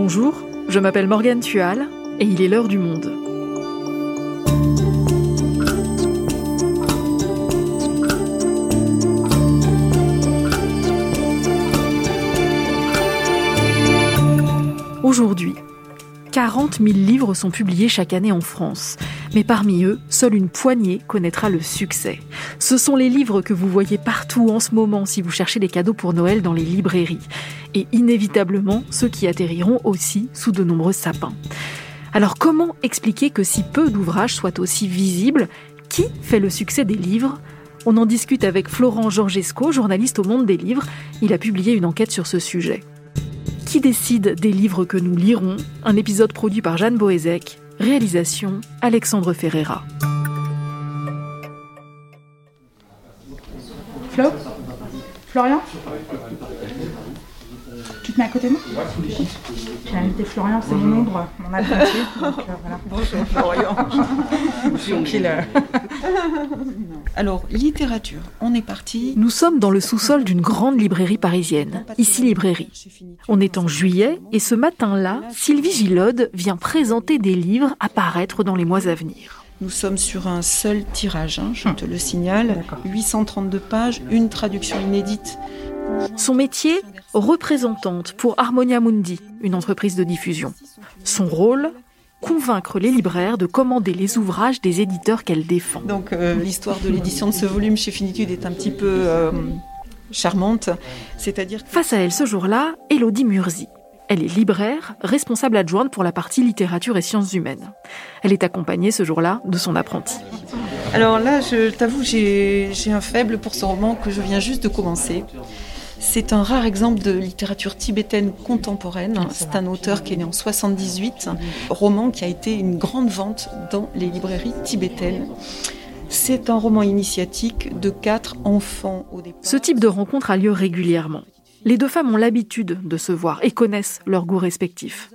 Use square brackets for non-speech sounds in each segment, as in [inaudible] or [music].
Bonjour, je m'appelle Morgane Tual et il est l'heure du monde. Aujourd'hui, 40 000 livres sont publiés chaque année en France. Mais parmi eux, seule une poignée connaîtra le succès. Ce sont les livres que vous voyez partout en ce moment si vous cherchez des cadeaux pour Noël dans les librairies. Et inévitablement, ceux qui atterriront aussi sous de nombreux sapins. Alors comment expliquer que si peu d'ouvrages soient aussi visibles? Qui fait le succès des livres? On en discute avec Florent Georgesco, journaliste au Monde des Livres. Il a publié une enquête sur ce sujet. Qui décide des livres que nous lirons? Un épisode produit par Jeanne Boézek. Réalisation Alexandre Ferreira. Flo? Florian? Te mets à côté de moi J'ai invité Florian, c'est mon ombre, mon apprenti. Donc, euh, voilà. Bonjour Florian. Qu'il, Alors, littérature, on est parti. Nous sommes dans le sous-sol d'une grande librairie parisienne, ici Librairie. On est en juillet et ce matin-là, Sylvie Gillode vient présenter des livres à paraître dans les mois à venir. Nous sommes sur un seul tirage, hein, je te le signale. 832 pages, une traduction inédite. Son métier, représentante pour Harmonia Mundi, une entreprise de diffusion. Son rôle, convaincre les libraires de commander les ouvrages des éditeurs qu'elle défend. Donc euh, l'histoire de l'édition de ce volume chez Finitude est un petit peu euh, charmante. C'est-à-dire Face à elle ce jour-là, Elodie Murzi. Elle est libraire, responsable adjointe pour la partie littérature et sciences humaines. Elle est accompagnée ce jour-là de son apprenti. Alors là, je t'avoue, j'ai un faible pour ce roman que je viens juste de commencer. C'est un rare exemple de littérature tibétaine contemporaine. C'est un auteur qui est né en 78, roman qui a été une grande vente dans les librairies tibétaines. C'est un roman initiatique de quatre enfants au départ. Ce type de rencontre a lieu régulièrement. Les deux femmes ont l'habitude de se voir et connaissent leurs goûts respectifs.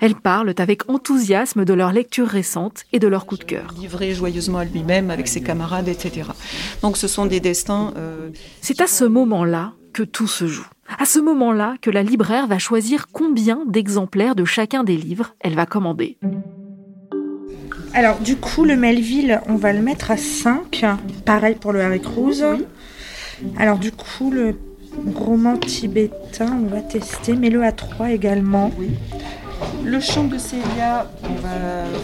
Elles parlent avec enthousiasme de leur lecture récente et de leur coup de cœur. livré joyeusement à lui-même avec ses camarades, etc. Donc ce sont des destins. euh, C'est à ce moment-là que tout se joue. À ce moment-là que la libraire va choisir combien d'exemplaires de chacun des livres elle va commander. Alors, du coup, le Melville, on va le mettre à 5. Pareil pour le Harry Cruz. Alors, du coup, le roman tibétain, on va tester. Mets-le à 3 également. Le chant de Célia, on va,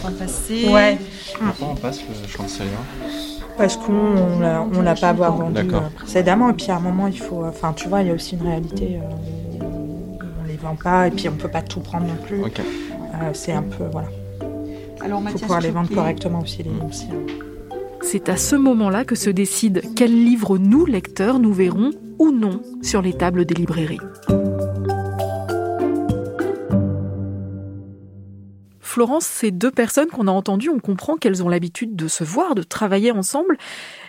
on va passer. Ouais. Pourquoi on passe le chancelier Parce qu'on on l'a- pas avoir vendu euh, précédemment. Et puis, à un moment, il faut. Enfin, tu vois, il y a aussi une réalité. euh, on les vend pas. Et puis, on peut pas tout prendre non plus. Euh, C'est un peu. Voilà. Alors Il faut Mathias pouvoir les vendre correctement aussi, les livres. aussi, hein. C'est à ce moment-là que se décide quels livres nous, lecteurs, nous verrons ou non sur les tables des librairies. Florence, ces deux personnes qu'on a entendues, on comprend qu'elles ont l'habitude de se voir, de travailler ensemble.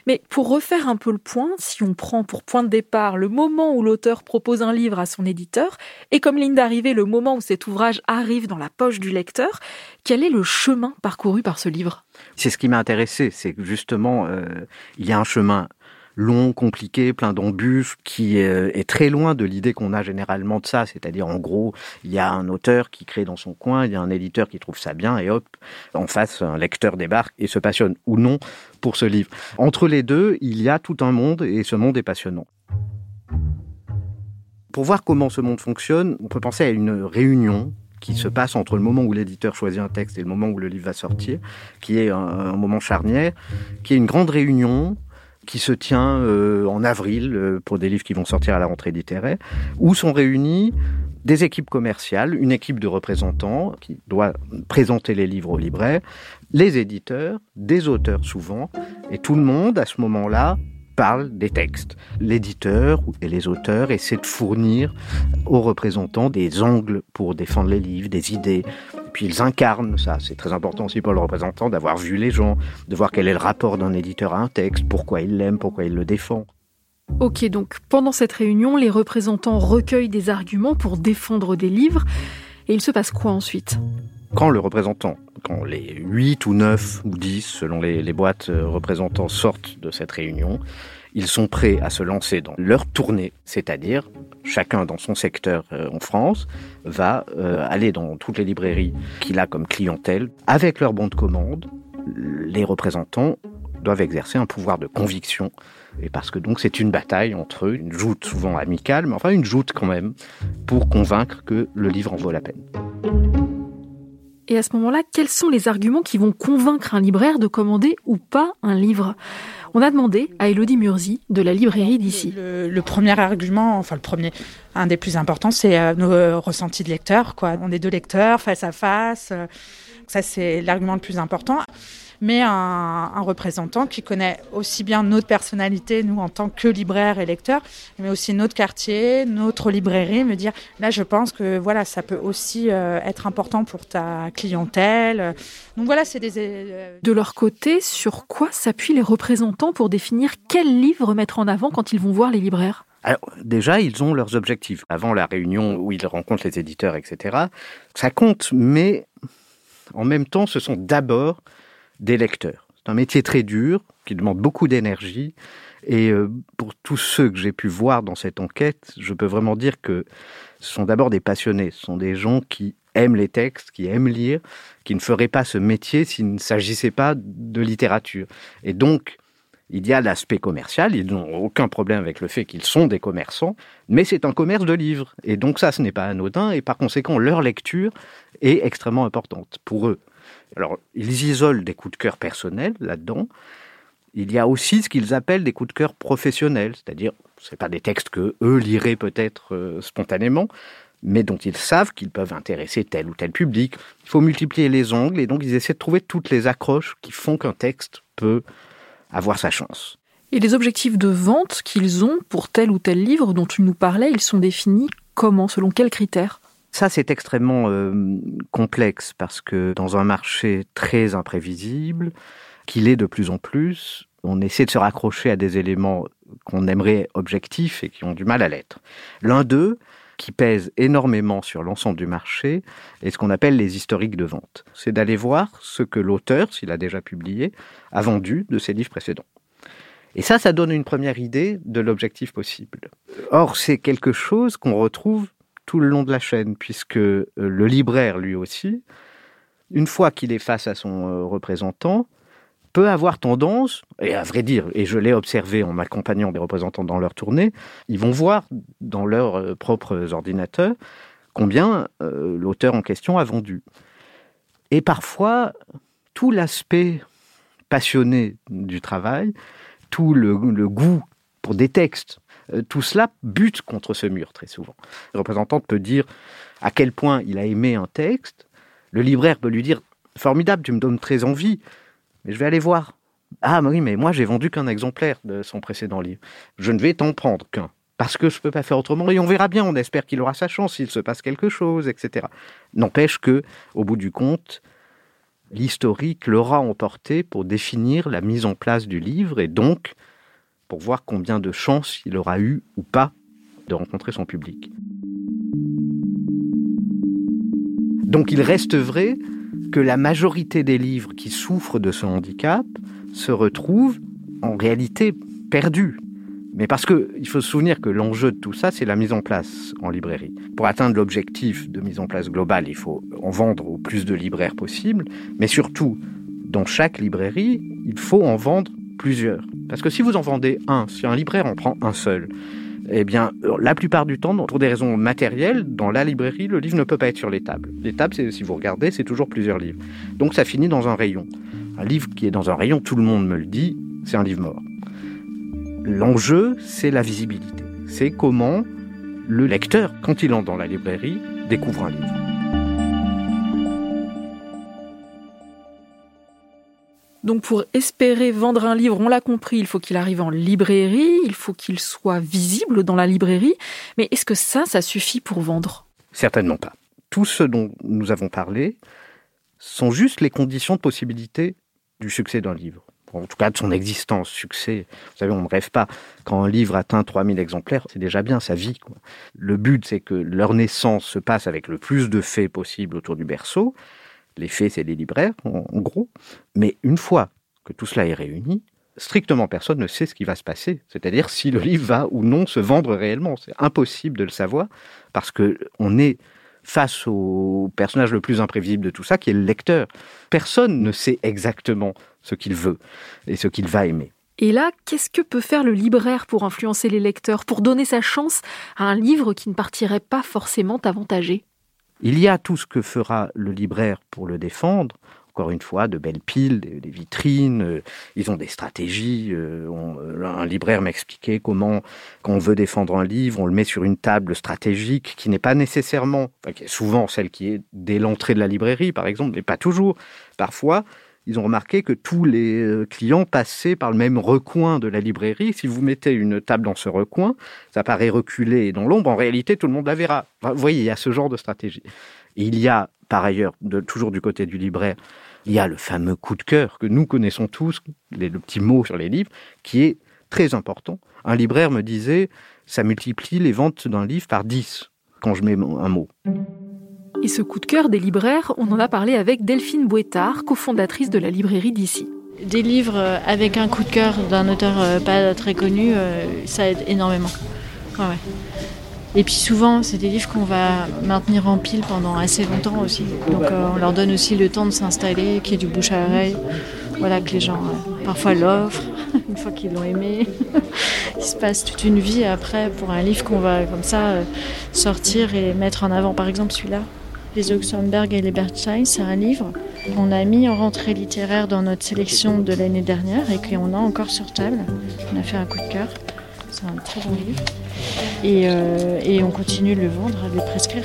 Mais pour refaire un peu le point, si on prend pour point de départ le moment où l'auteur propose un livre à son éditeur, et comme ligne d'arrivée le moment où cet ouvrage arrive dans la poche du lecteur, quel est le chemin parcouru par ce livre? C'est ce qui m'a intéressé, c'est que justement, euh, il y a un chemin long, compliqué, plein d'embûches, qui euh, est très loin de l'idée qu'on a généralement de ça. C'est-à-dire, en gros, il y a un auteur qui crée dans son coin, il y a un éditeur qui trouve ça bien, et hop, en face, un lecteur débarque et se passionne ou non pour ce livre. Entre les deux, il y a tout un monde, et ce monde est passionnant. Pour voir comment ce monde fonctionne, on peut penser à une réunion qui se passe entre le moment où l'éditeur choisit un texte et le moment où le livre va sortir, qui est un, un moment charnière, qui est une grande réunion qui se tient euh, en avril euh, pour des livres qui vont sortir à la rentrée littéraire, où sont réunis des équipes commerciales, une équipe de représentants qui doit présenter les livres aux libraires, les éditeurs, des auteurs souvent, et tout le monde à ce moment-là parle des textes. L'éditeur et les auteurs essaient de fournir aux représentants des angles pour défendre les livres, des idées. Puis ils incarnent ça. C'est très important aussi pour le représentant d'avoir vu les gens, de voir quel est le rapport d'un éditeur à un texte, pourquoi il l'aime, pourquoi il le défend. Ok, donc pendant cette réunion, les représentants recueillent des arguments pour défendre des livres. Et il se passe quoi ensuite? Quand le représentant, quand les 8 ou 9 ou 10, selon les, boîtes euh, représentants, sortent de cette réunion, ils sont prêts à se lancer dans leur tournée, c'est-à-dire chacun dans son secteur euh, en France va euh, aller dans toutes les librairies qu'il a comme clientèle avec leur bon de commande. Les représentants doivent exercer un pouvoir de conviction et parce que donc c'est une bataille entre eux, une joute souvent amicale, mais enfin une joute quand même, pour convaincre que le livre en vaut la peine. Et à ce moment-là, quels sont les arguments qui vont convaincre un libraire de commander ou pas un livre? On a demandé à Elodie Murzi de la librairie d'ici. Le, premier argument, enfin le premier, un des plus importants, c'est euh, nos ressentis de lecteurs. Quoi. On est deux lecteurs face à face. Euh, ça, c'est l'argument le plus important mais un, représentant qui connaît aussi bien notre personnalité, nous en tant que libraire et lecteur, mais aussi notre quartier, notre librairie, me dire là je pense que voilà ça peut aussi euh, être important pour ta clientèle. Donc voilà, c'est des... Euh, de leur côté, sur quoi s'appuient les représentants? Pour définir quel livre mettre en avant quand ils vont voir les libraires? Alors, déjà, ils ont leurs objectifs. Avant la réunion où ils rencontrent les éditeurs, etc., ça compte, mais en même temps, ce sont d'abord des lecteurs. C'est un métier très dur, qui demande beaucoup d'énergie. Et euh, pour tous ceux que j'ai pu voir dans cette enquête, je peux vraiment dire que ce sont d'abord des passionnés, ce sont des gens qui aiment les textes, qui aiment lire, qui ne feraient pas ce métier s'il ne s'agissait pas de littérature. Et donc, il y a l'aspect commercial, ils n'ont aucun problème avec le fait qu'ils sont des commerçants, mais c'est un commerce de livres. Et donc ça, ce n'est pas anodin, et par conséquent, leur lecture est extrêmement importante pour eux. Alors, ils isolent des coups de cœur personnels là-dedans. Il y a aussi ce qu'ils appellent des coups de cœur professionnels, c'est-à-dire, ce pas des textes que eux liraient peut-être euh, spontanément, mais dont ils savent qu'ils peuvent intéresser tel ou tel public. Il faut multiplier les angles et donc ils essaient de trouver toutes les accroches qui font qu'un texte peut avoir sa chance. Et les objectifs de vente qu'ils ont pour tel ou tel livre dont tu nous parlais, ils sont définis comment Selon quels critères? Ça, c'est extrêmement euh, complexe parce que dans un marché très imprévisible, qu'il est de plus en plus, on essaie de se raccrocher à des éléments qu'on aimerait objectifs et qui ont du mal à l'être. L'un d'eux, qui pèse énormément sur l'ensemble du marché, est ce qu'on appelle les historiques de vente. C'est d'aller voir ce que l'auteur, s'il a déjà publié, a vendu de ses livres précédents. Et ça, ça donne une première idée de l'objectif possible. Or, c'est quelque chose qu'on retrouve tout le long de la chaîne, puisque euh, le libraire, lui aussi, une fois qu'il est face à son euh, représentant, peut avoir tendance, et à vrai dire, et je l'ai observé en m'accompagnant des représentants dans leur tournée, ils vont voir dans leurs euh, propres ordinateurs combien l'auteur en question a vendu. Et parfois, tout l'aspect passionné du travail, tout le, le goût pour des textes, euh, tout cela bute contre ce mur très souvent. Le représentant peut dire à quel point il a aimé un texte. Le libraire peut lui dire Formidable, tu me donnes très envie, mais je vais aller voir. Ah oui, mais moi j'ai vendu qu'un exemplaire de son précédent livre. Je ne vais t'en prendre qu'un. Parce que je ne peux pas faire autrement. Et on verra bien, on espère qu'il aura sa chance, s'il se passe quelque chose, etc. N'empêche que, au bout du compte, l'historique l'aura emporté pour définir la mise en place du livre et donc pour voir combien de chances il aura eu ou pas de rencontrer son public. Donc il reste vrai que la majorité des livres qui souffrent de ce handicap se retrouvent en réalité perdus. Mais parce qu'il faut se souvenir que l'enjeu de tout ça, c'est la mise en place en librairie. Pour atteindre l'objectif de mise en place globale, il faut en vendre au plus de libraires possible, mais surtout, dans chaque librairie, il faut en vendre plusieurs. Parce que si vous en vendez un, si un libraire en prend un seul, eh bien, la plupart du temps, pour des raisons matérielles, dans la librairie, le livre ne peut pas être sur les tables. Les tables, si vous regardez, c'est toujours plusieurs livres. Donc ça finit dans un rayon. Un livre qui est dans un rayon, tout le monde me le dit, c'est un livre mort. L'enjeu, c'est la visibilité. C'est comment le lecteur, quand il entre dans la librairie, découvre un livre. Donc pour espérer vendre un livre, on l'a compris, il faut qu'il arrive en librairie, il faut qu'il soit visible dans la librairie. Mais est-ce que ça, ça suffit pour vendre? Certainement pas. Tout ce dont nous avons parlé sont juste les conditions de possibilité du succès d'un livre. En tout cas, de son existence, succès. Vous savez, on ne rêve pas. Quand un livre atteint 3000 exemplaires, c'est déjà bien, sa vie. Le but, c'est que leur naissance se passe avec le plus de faits possible autour du berceau, les faits, c'est les libraires, en, gros. Mais une fois que tout cela est réuni, strictement personne ne sait ce qui va se passer. C'est-à-dire si le livre va ou non se vendre réellement. C'est impossible de le savoir parce que on est face au personnage le plus imprévisible de tout ça, qui est le lecteur. Personne ne sait exactement ce qu'il veut et ce qu'il va aimer. Et là, qu'est-ce que peut faire le libraire pour influencer les lecteurs, pour donner sa chance à un livre qui ne partirait pas forcément avantagé? Il y a tout ce que fera le libraire pour le défendre, encore une fois, de belles piles, des, vitrines. Euh, ils ont des stratégies. Euh, euh, un libraire m'expliquait comment, quand on veut défendre un livre, on le met sur une table stratégique qui n'est pas nécessairement, qui est souvent celle qui est dès l'entrée de la librairie, par exemple, mais pas toujours. Parfois, ils ont remarqué que tous les clients passaient par le même recoin de la librairie. Si vous mettez une table dans ce recoin, ça paraît reculé et dans l'ombre. En réalité, tout le monde la verra. vous voyez, il y a ce genre de stratégie. il y a, par ailleurs, toujours du côté du libraire, il y a le fameux coup de cœur que nous connaissons tous, les, le petit mot sur les livres, qui est très important. Un libraire me disait, ça multiplie les ventes d'un livre par 10 quand je mets un mot. Et ce coup de cœur des libraires, on en a parlé avec Delphine Bouettard, cofondatrice de la librairie d'ici. Des livres avec un coup de cœur d'un auteur euh, pas très connu, euh, ça aide énormément. Et puis souvent, c'est des livres qu'on va maintenir en pile pendant assez longtemps aussi. Donc euh, on leur donne aussi le temps de s'installer, qu'il y ait du bouche à oreille. Voilà, que les gens parfois l'offrent, [laughs] une fois qu'ils l'ont aimé. Il se passe toute une vie après pour un livre qu'on va comme ça sortir et mettre en avant. Par exemple, celui-là, Les Oxenberg et les Berkshire, c'est un livre qu'on a mis en rentrée littéraire dans notre sélection de l'année dernière et qu'on a encore sur table. On a fait un coup de cœur. C'est un très bon livre. Euh, et, on continue de le vendre, de le prescrire.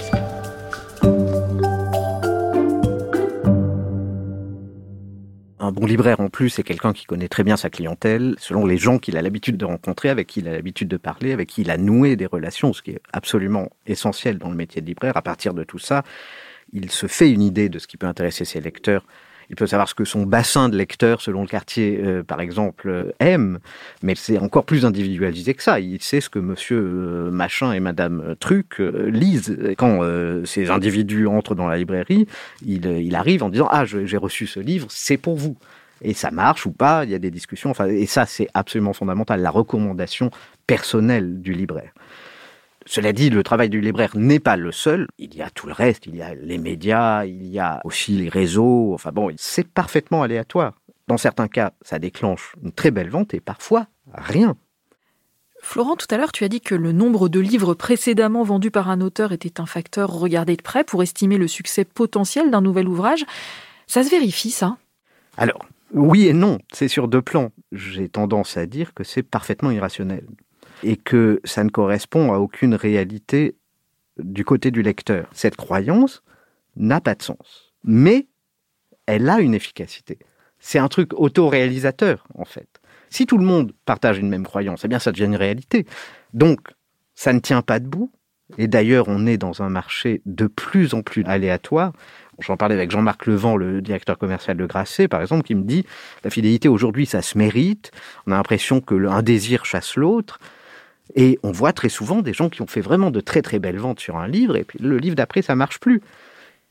Un bon libraire en plus, c'est quelqu'un qui connaît très bien sa clientèle, selon les gens qu'il a l'habitude de rencontrer, avec qui il a l'habitude de parler, avec qui il a noué des relations, ce qui est absolument essentiel dans le métier de libraire. À partir de tout ça, il se fait une idée de ce qui peut intéresser ses lecteurs il peut savoir ce que son bassin de lecteurs, selon le quartier, euh, par exemple, euh, aime, mais c'est encore plus individualisé que ça. Il sait ce que monsieur euh, machin et madame truc lisent. Quand ces individus entrent dans la librairie, il, arrive en disant Ah, j'ai reçu ce livre, c'est pour vous. Et ça marche ou pas, il y a des discussions. Enfin, et ça, c'est absolument fondamental, la recommandation personnelle du libraire. Cela dit, le travail du libraire n'est pas le seul. Il y a tout le reste. Il y a les médias, il y a aussi les réseaux. Enfin bon, c'est parfaitement aléatoire. Dans certains cas, ça déclenche une très belle vente et parfois rien. Florent, tout à l'heure, tu as dit que le nombre de livres précédemment vendus par un auteur était un facteur regardé de près pour estimer le succès potentiel d'un nouvel ouvrage. Ça se vérifie, ça? Alors, oui et non, c'est sur deux plans. J'ai tendance à dire que c'est parfaitement irrationnel et que ça ne correspond à aucune réalité du côté du lecteur. Cette croyance n'a pas de sens. Mais elle a une efficacité. C'est un truc autoréalisateur, en fait. Si tout le monde partage une même croyance, eh bien ça devient une réalité. Donc, ça ne tient pas debout. Et d'ailleurs, on est dans un marché de plus en plus aléatoire. J'en parlais avec Jean-Marc Levent, le directeur commercial de Grasset, par exemple, qui me dit la fidélité aujourd'hui, ça se mérite. On a l'impression que un désir chasse l'autre. Et on voit très souvent des gens qui ont fait vraiment de très très belles ventes sur un livre, et puis le livre d'après, ça marche plus.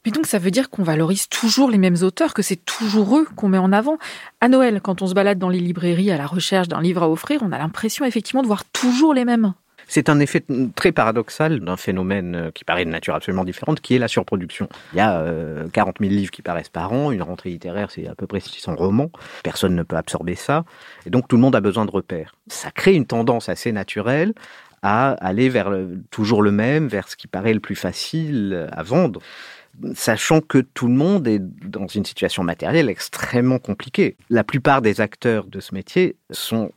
Mais donc ça veut dire qu'on valorise toujours les mêmes auteurs, que c'est toujours eux qu'on met en avant. À Noël, quand on se balade dans les librairies à la recherche d'un livre à offrir, on a l'impression effectivement de voir toujours les mêmes. C'est un effet très paradoxal d'un phénomène euh, qui paraît de nature absolument différente, qui est la surproduction. Il y a 40 euh, 000 livres qui paraissent par an, une rentrée littéraire, c'est à peu près 600 romans. Personne ne peut absorber ça. Et donc tout le monde a besoin de repères. Ça crée une tendance assez naturelle à aller vers toujours le même, vers ce qui paraît le plus facile à vendre sachant que tout le monde est dans une situation matérielle extrêmement compliquée. La plupart des acteurs de ce métier sont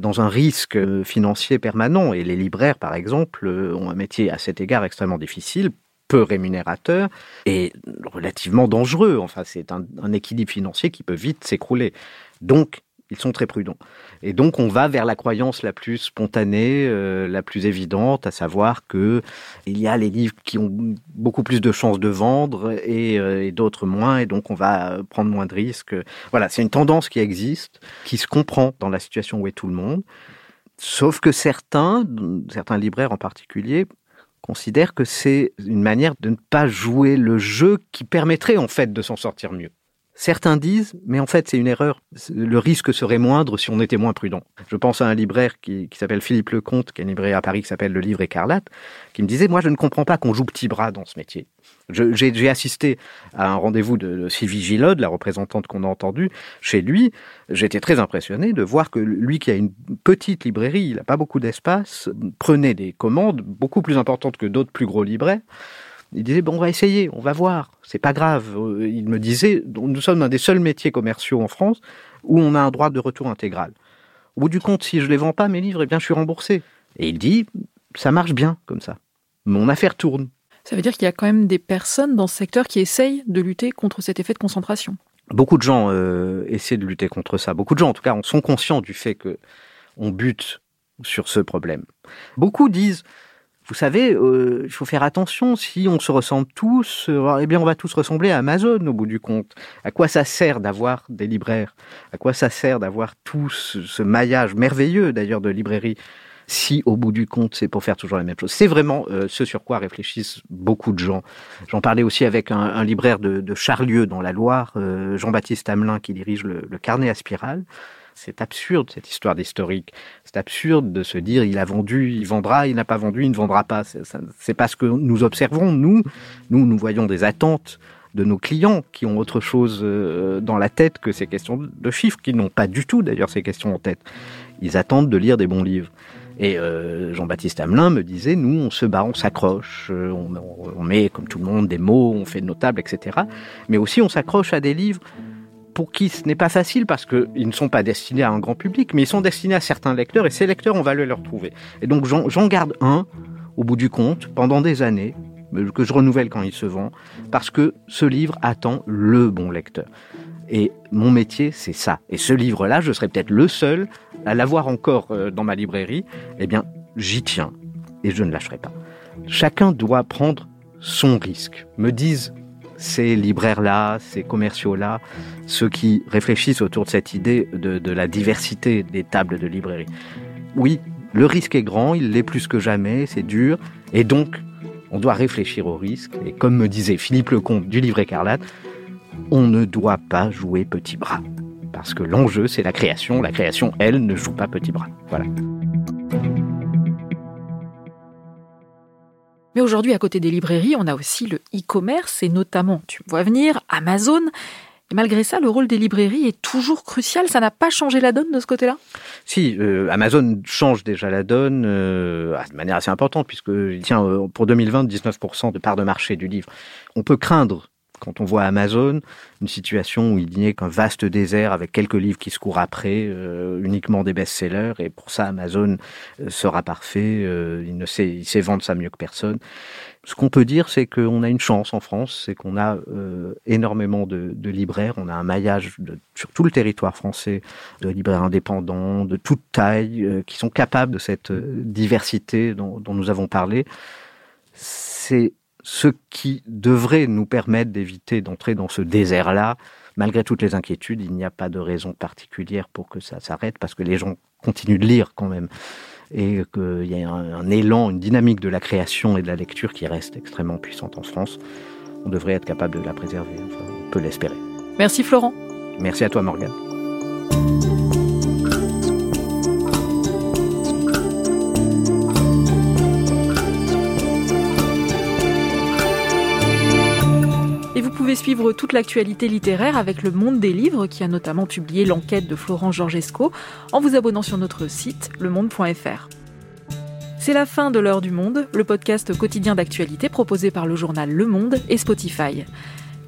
dans un risque euh, financier permanent. Et les libraires, par exemple, euh, ont un métier à cet égard extrêmement difficile, peu rémunérateur et relativement dangereux. Enfin, c'est un, un équilibre financier qui peut vite s'écrouler. Donc, ils sont très prudents. Et donc on va vers la croyance la plus spontanée, euh, la plus évidente, à savoir que il y a les livres qui ont beaucoup plus de chances de vendre et, euh, et d'autres moins, et donc on va prendre moins de risques. Voilà, c'est une tendance qui existe, qui se comprend dans la situation où est tout le monde. Sauf que certains, certains libraires en particulier, considèrent que c'est une manière de ne pas jouer le jeu qui permettrait en fait de s'en sortir mieux Certains disent, mais en fait c'est une erreur, le risque serait moindre si on était moins prudent. Je pense à un libraire qui, s'appelle Philippe Lecomte, qui a une librairie à Paris qui s'appelle Le Livre Écarlate, qui me disait, moi je ne comprends pas qu'on joue petit bras dans ce métier. J'ai assisté à un rendez-vous de, Sylvie Gillode, la représentante qu'on a entendue, chez lui. J'étais très impressionné de voir que lui qui a une petite librairie, il n'a pas beaucoup d'espace, prenait des commandes beaucoup plus importantes que d'autres plus gros libraires. Il disait bon, on va essayer, on va voir, c'est pas grave. Euh, il me disait nous sommes un des seuls métiers commerciaux en France où on a un droit de retour intégral. Au bout du compte, si je les vends pas mes livres, eh bien je suis remboursé. Et il dit ça marche bien comme ça. Mon affaire tourne. Ça veut dire qu'il y a quand même des personnes dans ce secteur qui essayent de lutter contre cet effet de concentration. Beaucoup de gens euh, essaient de lutter contre ça. Beaucoup de gens, en tout cas, sont conscients du fait que on bute sur ce problème. Beaucoup disent vous savez, euh, il faut faire attention. Si on se ressemble tous, euh, eh bien, on va tous ressembler à Amazon au bout du compte. À quoi ça sert d'avoir des libraires? À quoi ça sert d'avoir tout ce, maillage merveilleux, d'ailleurs, de librairies si au bout du compte c'est pour faire toujours la même chose? C'est vraiment euh, ce sur quoi réfléchissent beaucoup de gens. J'en parlais aussi avec un, libraire de, Charlieu dans la Loire, Jean-Baptiste Hamelin qui dirige le, le carnet à spirale. C'est absurde cette histoire d'historique. C'est absurde de se dire il a vendu, il vendra, il n'a pas vendu, il ne vendra pas. C'est pas ce que nous observons. Nous, nous, nous voyons des attentes de nos clients qui ont autre chose euh, dans la tête que ces questions de chiffres, qui n'ont pas du tout d'ailleurs ces questions en tête. Ils attendent de lire des bons livres. Et euh, Jean-Baptiste Hamelin me disait, nous, on se bat, on s'accroche, euh, on, on, met, comme tout le monde, des mots, on fait de notables, etc. Mais aussi, on s'accroche à des livres pour qui ce n'est pas facile parce qu'ils ne sont pas destinés à un grand public, mais ils sont destinés à certains lecteurs et ces lecteurs, on va le leur trouver. Et donc j'en garde un au bout du compte pendant des années que je renouvelle quand il se vend parce que ce livre attend le bon lecteur. Et mon métier, c'est ça. Et ce livre-là, je serai peut-être le seul à l'avoir encore euh, dans ma librairie. Eh bien, j'y tiens et je ne lâcherai pas. Chacun doit prendre son risque. Me disent ces libraires-là, ces commerciaux-là, ceux qui réfléchissent autour de cette idée de, la diversité des tables de librairie. Oui, le risque est grand, il l'est plus que jamais, c'est dur, et donc on doit réfléchir au risque. Et comme me disait Philippe Lecomte du livre écarlate, on ne doit pas jouer petit bras. Parce que l'enjeu, c'est la création. La création, elle, ne joue pas petit bras. Voilà. Mais aujourd'hui, à côté des librairies, on a aussi le e-commerce et notamment, tu me vois venir, Amazon. Et malgré ça, le rôle des librairies est toujours crucial. Ça n'a pas changé la donne de ce côté-là? Si, euh, Amazon change déjà la donne euh, de manière assez importante, puisqu'il tient euh, pour 2020 19% de part de marché du livre. On peut craindre quand on voit Amazon, une situation où il n'y a qu'un vaste désert avec quelques livres qui se courent après, euh, uniquement des best-sellers, et pour ça Amazon euh, sera parfait, euh, il, ne sait, il sait vendre ça mieux que personne. Ce qu'on peut dire, c'est qu'on a une chance en France, c'est qu'on a énormément de, libraires, on a un maillage sur tout le territoire français de libraires indépendants, de toute taille, qui sont capables de cette diversité dont, dont nous avons parlé. C'est ce qui devrait nous permettre d'éviter d'entrer dans ce désert-là. Malgré toutes les inquiétudes, il n'y a pas de raison particulière pour que ça s'arrête, parce que les gens continuent de lire quand même. Et qu'il y a un, élan, une dynamique de la création et de la lecture qui reste extrêmement puissante en France. On devrait être capable de la préserver, on peut l'espérer. Merci Florent. Merci à toi Morgane. Suivre toute l'actualité littéraire avec Le Monde des Livres, qui a notamment publié l'enquête de Florent Georgesco, en vous abonnant sur notre site, lemonde.fr. C'est la fin de l'heure du monde, le podcast quotidien d'actualité proposé par le journal Le Monde et Spotify.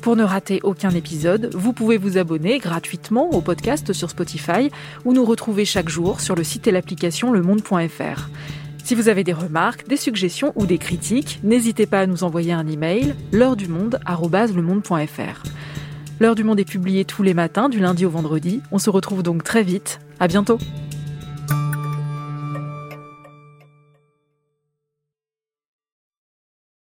Pour ne rater aucun épisode, vous pouvez vous abonner gratuitement au podcast sur Spotify ou nous retrouver chaque jour sur le site et l'application lemonde.fr. Si vous avez des remarques, des suggestions ou des critiques, n'hésitez pas à nous envoyer un email l'heure du monde L'heure du monde est publiée tous les matins du lundi au vendredi. On se retrouve donc très vite. À bientôt.